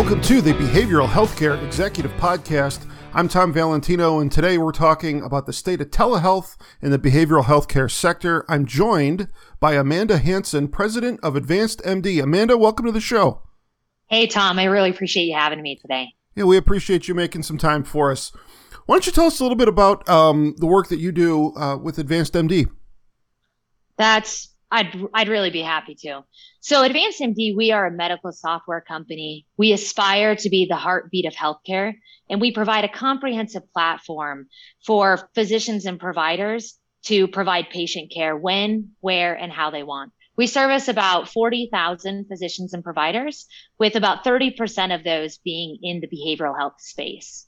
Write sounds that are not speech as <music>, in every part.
Welcome to the Behavioral Healthcare Executive Podcast. I'm Tom Valentino, and today we're talking about the state of telehealth in the behavioral healthcare sector. I'm joined by Amanda Hanson, president of Advanced MD. Amanda, welcome to the show. Hey, Tom. I really appreciate you having me today. Yeah, we appreciate you making some time for us. Why don't you tell us a little bit about um, the work that you do uh, with Advanced MD? That's I'd I'd really be happy to. So Advanced MD, we are a medical software company. We aspire to be the heartbeat of healthcare, and we provide a comprehensive platform for physicians and providers to provide patient care when, where, and how they want. We service about 40,000 physicians and providers, with about 30% of those being in the behavioral health space.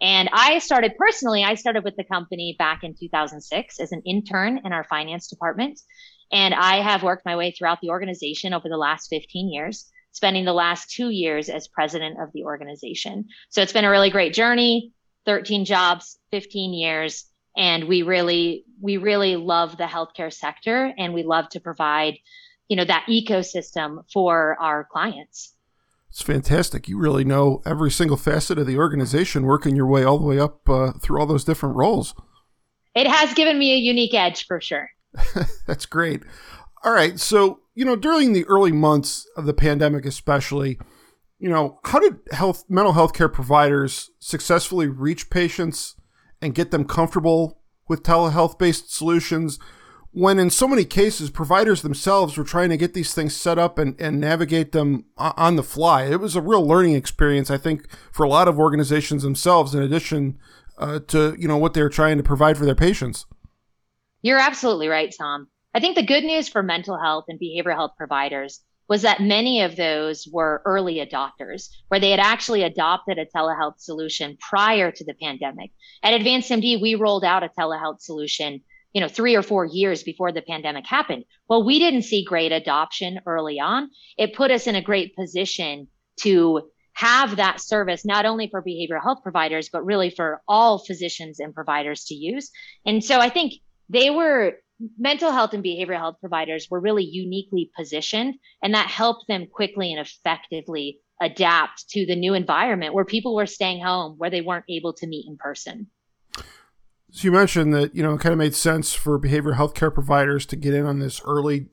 And I started personally, I started with the company back in 2006 as an intern in our finance department. And I have worked my way throughout the organization over the last 15 years, spending the last two years as president of the organization. So it's been a really great journey, 13 jobs, 15 years. And we really, we really love the healthcare sector and we love to provide, you know, that ecosystem for our clients. It's fantastic. You really know every single facet of the organization, working your way all the way up uh, through all those different roles. It has given me a unique edge for sure. <laughs> That's great. All right. So, you know, during the early months of the pandemic, especially, you know, how did health mental health care providers successfully reach patients and get them comfortable with telehealth based solutions when in so many cases providers themselves were trying to get these things set up and, and navigate them on the fly it was a real learning experience i think for a lot of organizations themselves in addition uh, to you know what they're trying to provide for their patients you're absolutely right, Tom. I think the good news for mental health and behavioral health providers was that many of those were early adopters, where they had actually adopted a telehealth solution prior to the pandemic. At Advanced MD, we rolled out a telehealth solution, you know, three or four years before the pandemic happened. Well, we didn't see great adoption early on. It put us in a great position to have that service not only for behavioral health providers, but really for all physicians and providers to use. And so I think they were mental health and behavioral health providers were really uniquely positioned and that helped them quickly and effectively adapt to the new environment where people were staying home where they weren't able to meet in person. So you mentioned that you know it kind of made sense for behavioral health care providers to get in on this early.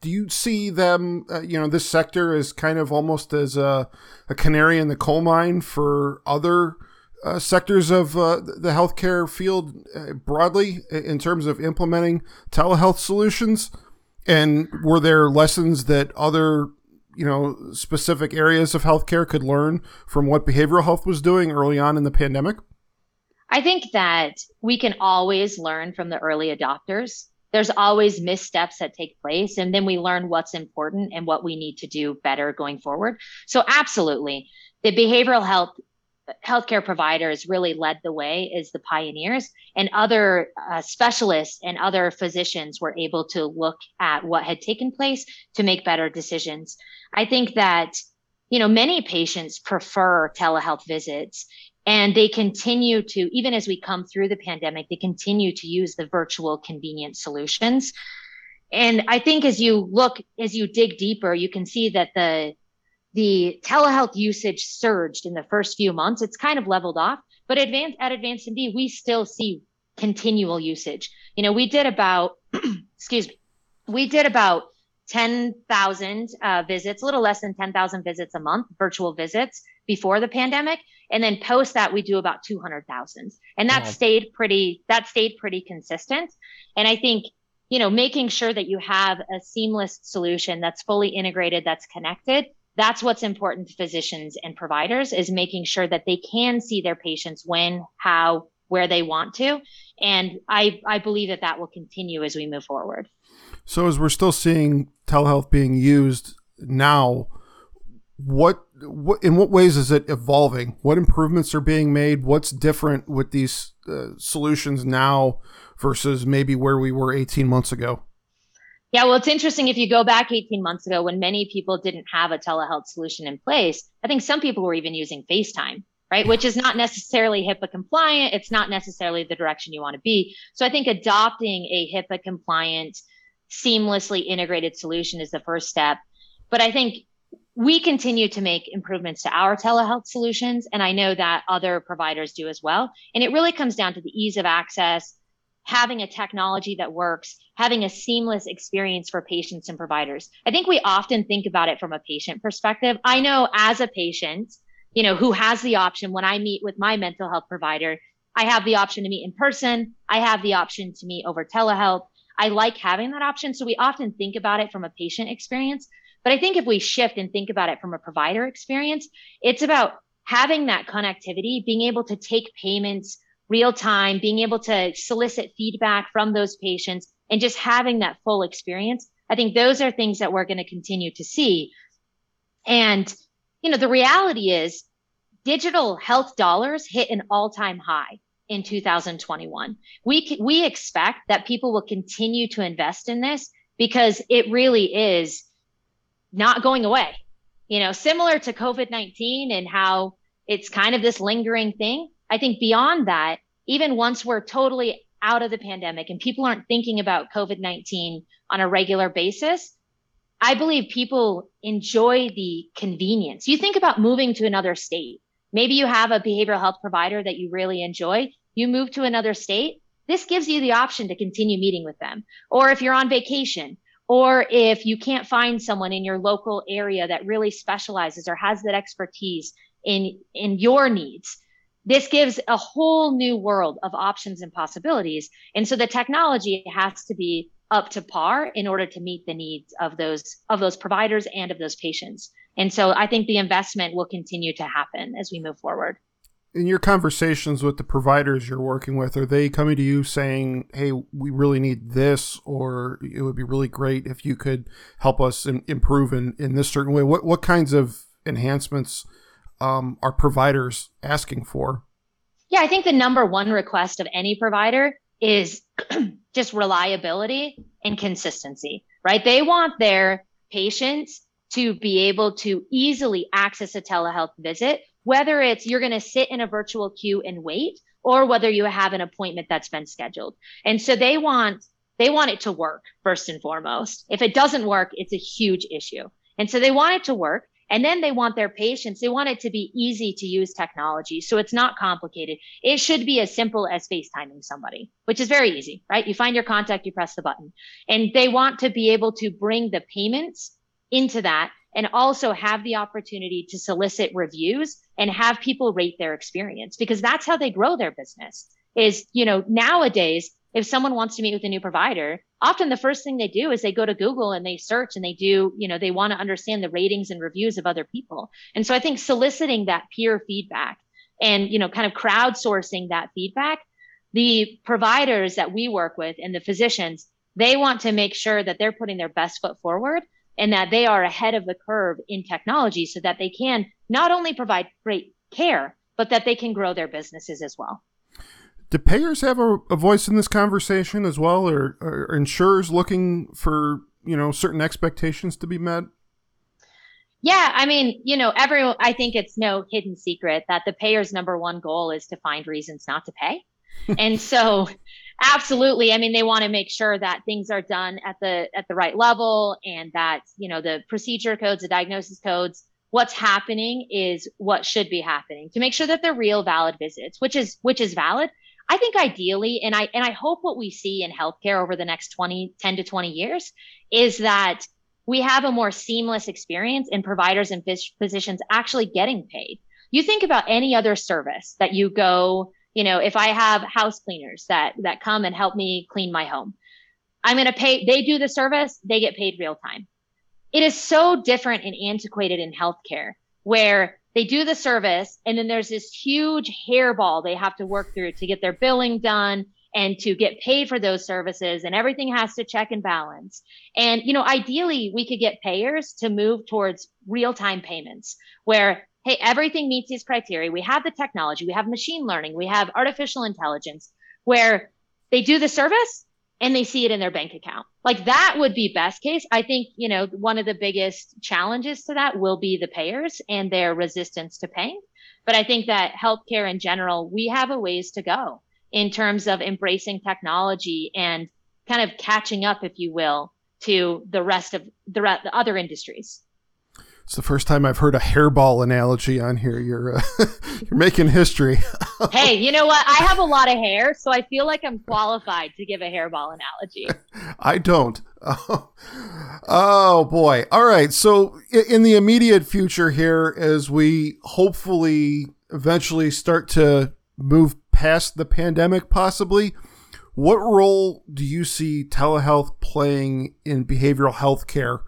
Do you see them uh, you know this sector as kind of almost as a, a canary in the coal mine for other uh, sectors of uh, the healthcare field uh, broadly in terms of implementing telehealth solutions? And were there lessons that other, you know, specific areas of healthcare could learn from what behavioral health was doing early on in the pandemic? I think that we can always learn from the early adopters. There's always missteps that take place, and then we learn what's important and what we need to do better going forward. So, absolutely, the behavioral health healthcare providers really led the way as the pioneers and other uh, specialists and other physicians were able to look at what had taken place to make better decisions. I think that you know many patients prefer telehealth visits and they continue to even as we come through the pandemic they continue to use the virtual convenient solutions. And i think as you look as you dig deeper you can see that the the telehealth usage surged in the first few months. It's kind of leveled off, but advanced at Advanced MD, we still see continual usage. You know, we did about, <clears throat> excuse me, we did about 10,000 uh, visits, a little less than 10,000 visits a month, virtual visits before the pandemic. And then post that, we do about 200,000. And that wow. stayed pretty, that stayed pretty consistent. And I think, you know, making sure that you have a seamless solution that's fully integrated, that's connected that's what's important to physicians and providers is making sure that they can see their patients when, how, where they want to. And I, I believe that that will continue as we move forward. So as we're still seeing telehealth being used now, what, what in what ways is it evolving? What improvements are being made? What's different with these uh, solutions now versus maybe where we were 18 months ago? Yeah, well, it's interesting if you go back 18 months ago when many people didn't have a telehealth solution in place. I think some people were even using FaceTime, right? Which is not necessarily HIPAA compliant. It's not necessarily the direction you want to be. So I think adopting a HIPAA compliant, seamlessly integrated solution is the first step. But I think we continue to make improvements to our telehealth solutions. And I know that other providers do as well. And it really comes down to the ease of access, having a technology that works, having a seamless experience for patients and providers. I think we often think about it from a patient perspective. I know as a patient, you know, who has the option when I meet with my mental health provider, I have the option to meet in person. I have the option to meet over telehealth. I like having that option. So we often think about it from a patient experience. But I think if we shift and think about it from a provider experience, it's about having that connectivity, being able to take payments real time, being able to solicit feedback from those patients and just having that full experience. I think those are things that we're going to continue to see. And, you know, the reality is digital health dollars hit an all time high in 2021. We, we expect that people will continue to invest in this because it really is not going away. You know, similar to COVID 19 and how it's kind of this lingering thing. I think beyond that, even once we're totally out of the pandemic and people aren't thinking about COVID 19 on a regular basis, I believe people enjoy the convenience. You think about moving to another state. Maybe you have a behavioral health provider that you really enjoy. You move to another state. This gives you the option to continue meeting with them. Or if you're on vacation, or if you can't find someone in your local area that really specializes or has that expertise in, in your needs, this gives a whole new world of options and possibilities. And so the technology has to be up to par in order to meet the needs of those of those providers and of those patients. And so I think the investment will continue to happen as we move forward in your conversations with the providers you're working with, are they coming to you saying, "Hey, we really need this," or "It would be really great if you could help us in, improve in, in this certain way"? What what kinds of enhancements um, are providers asking for? Yeah, I think the number one request of any provider is <clears throat> just reliability and consistency. Right? They want their patients to be able to easily access a telehealth visit whether it's you're going to sit in a virtual queue and wait or whether you have an appointment that's been scheduled. And so they want they want it to work first and foremost. If it doesn't work, it's a huge issue. And so they want it to work. And then they want their patients, they want it to be easy to use technology. So it's not complicated. It should be as simple as FaceTiming somebody, which is very easy, right? You find your contact, you press the button. And they want to be able to bring the payments into that and also have the opportunity to solicit reviews and have people rate their experience because that's how they grow their business is, you know, nowadays, if someone wants to meet with a new provider, often the first thing they do is they go to Google and they search and they do, you know, they want to understand the ratings and reviews of other people. And so I think soliciting that peer feedback and, you know, kind of crowdsourcing that feedback, the providers that we work with and the physicians, they want to make sure that they're putting their best foot forward and that they are ahead of the curve in technology so that they can not only provide great care, but that they can grow their businesses as well. Do payers have a, a voice in this conversation as well, or are insurers looking for you know certain expectations to be met? Yeah, I mean, you know, everyone. I think it's no hidden secret that the payer's number one goal is to find reasons not to pay, <laughs> and so absolutely i mean they want to make sure that things are done at the at the right level and that you know the procedure codes the diagnosis codes what's happening is what should be happening to make sure that they're real valid visits which is which is valid i think ideally and i and i hope what we see in healthcare over the next 20 10 to 20 years is that we have a more seamless experience in providers and phys- physicians actually getting paid you think about any other service that you go you know, if I have house cleaners that, that come and help me clean my home, I'm going to pay, they do the service, they get paid real time. It is so different and antiquated in healthcare where they do the service and then there's this huge hairball they have to work through to get their billing done and to get paid for those services and everything has to check and balance. And, you know, ideally we could get payers to move towards real time payments where hey, everything meets these criteria. We have the technology, we have machine learning, we have artificial intelligence where they do the service and they see it in their bank account. Like that would be best case. I think, you know, one of the biggest challenges to that will be the payers and their resistance to paying. But I think that healthcare in general, we have a ways to go in terms of embracing technology and kind of catching up, if you will, to the rest of the, the other industries. It's the first time I've heard a hairball analogy on here. You're uh, <laughs> you're making history. <laughs> hey, you know what? I have a lot of hair, so I feel like I'm qualified to give a hairball analogy. <laughs> I don't. Oh, oh boy. All right. So in the immediate future here, as we hopefully eventually start to move past the pandemic, possibly, what role do you see telehealth playing in behavioral health care?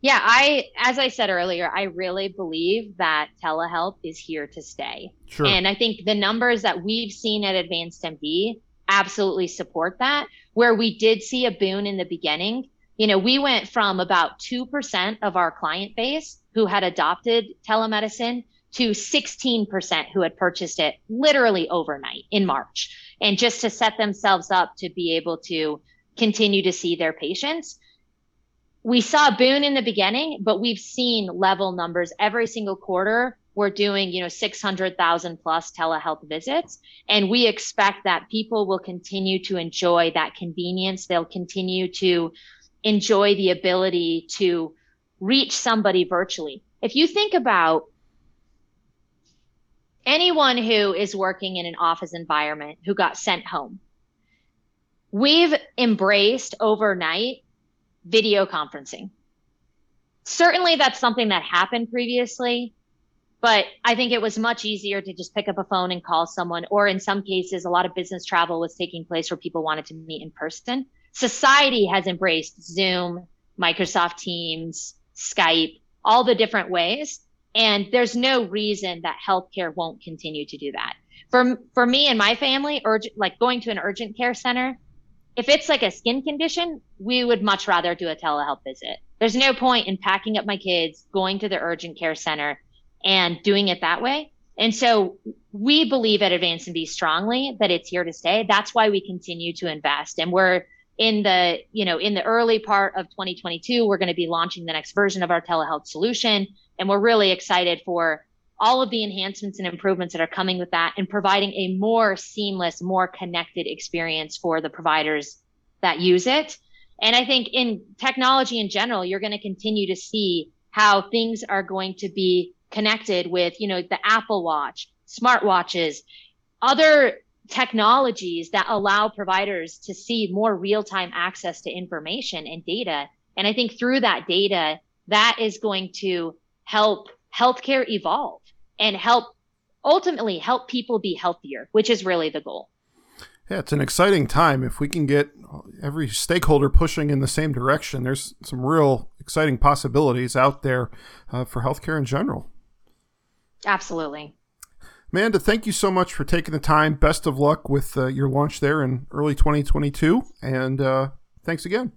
Yeah, I as I said earlier, I really believe that telehealth is here to stay. Sure. And I think the numbers that we've seen at Advanced MD absolutely support that. Where we did see a boon in the beginning, you know, we went from about 2% of our client base who had adopted telemedicine to 16% who had purchased it literally overnight in March. And just to set themselves up to be able to continue to see their patients we saw boon in the beginning, but we've seen level numbers every single quarter. We're doing, you know, 600,000 plus telehealth visits. And we expect that people will continue to enjoy that convenience. They'll continue to enjoy the ability to reach somebody virtually. If you think about anyone who is working in an office environment who got sent home, we've embraced overnight video conferencing. Certainly that's something that happened previously, but I think it was much easier to just pick up a phone and call someone. Or in some cases, a lot of business travel was taking place where people wanted to meet in person. Society has embraced Zoom, Microsoft Teams, Skype, all the different ways. And there's no reason that healthcare won't continue to do that. For, for me and my family, urgent, like going to an urgent care center, if it's like a skin condition, we would much rather do a telehealth visit. There's no point in packing up my kids, going to the urgent care center and doing it that way. And so we believe at Advanced MD strongly that it's here to stay. That's why we continue to invest. And we're in the, you know, in the early part of 2022, we're going to be launching the next version of our telehealth solution. And we're really excited for all of the enhancements and improvements that are coming with that and providing a more seamless, more connected experience for the providers that use it. And I think in technology in general, you're going to continue to see how things are going to be connected with, you know, the Apple Watch, smartwatches, other technologies that allow providers to see more real-time access to information and data. And I think through that data, that is going to help healthcare evolve and help ultimately help people be healthier, which is really the goal. Yeah, it's an exciting time. If we can get every stakeholder pushing in the same direction, there's some real exciting possibilities out there uh, for healthcare in general. Absolutely. Amanda, thank you so much for taking the time. Best of luck with uh, your launch there in early 2022. And uh, thanks again.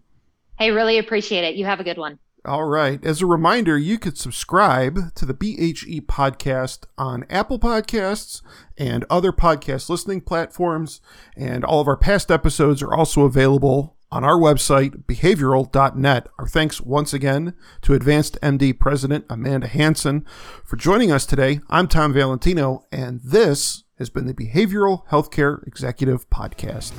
Hey, really appreciate it. You have a good one. All right. As a reminder, you could subscribe to the BHE podcast on Apple Podcasts and other podcast listening platforms. And all of our past episodes are also available on our website, behavioral.net. Our thanks once again to Advanced MD President Amanda Hanson for joining us today. I'm Tom Valentino, and this has been the Behavioral Healthcare Executive Podcast.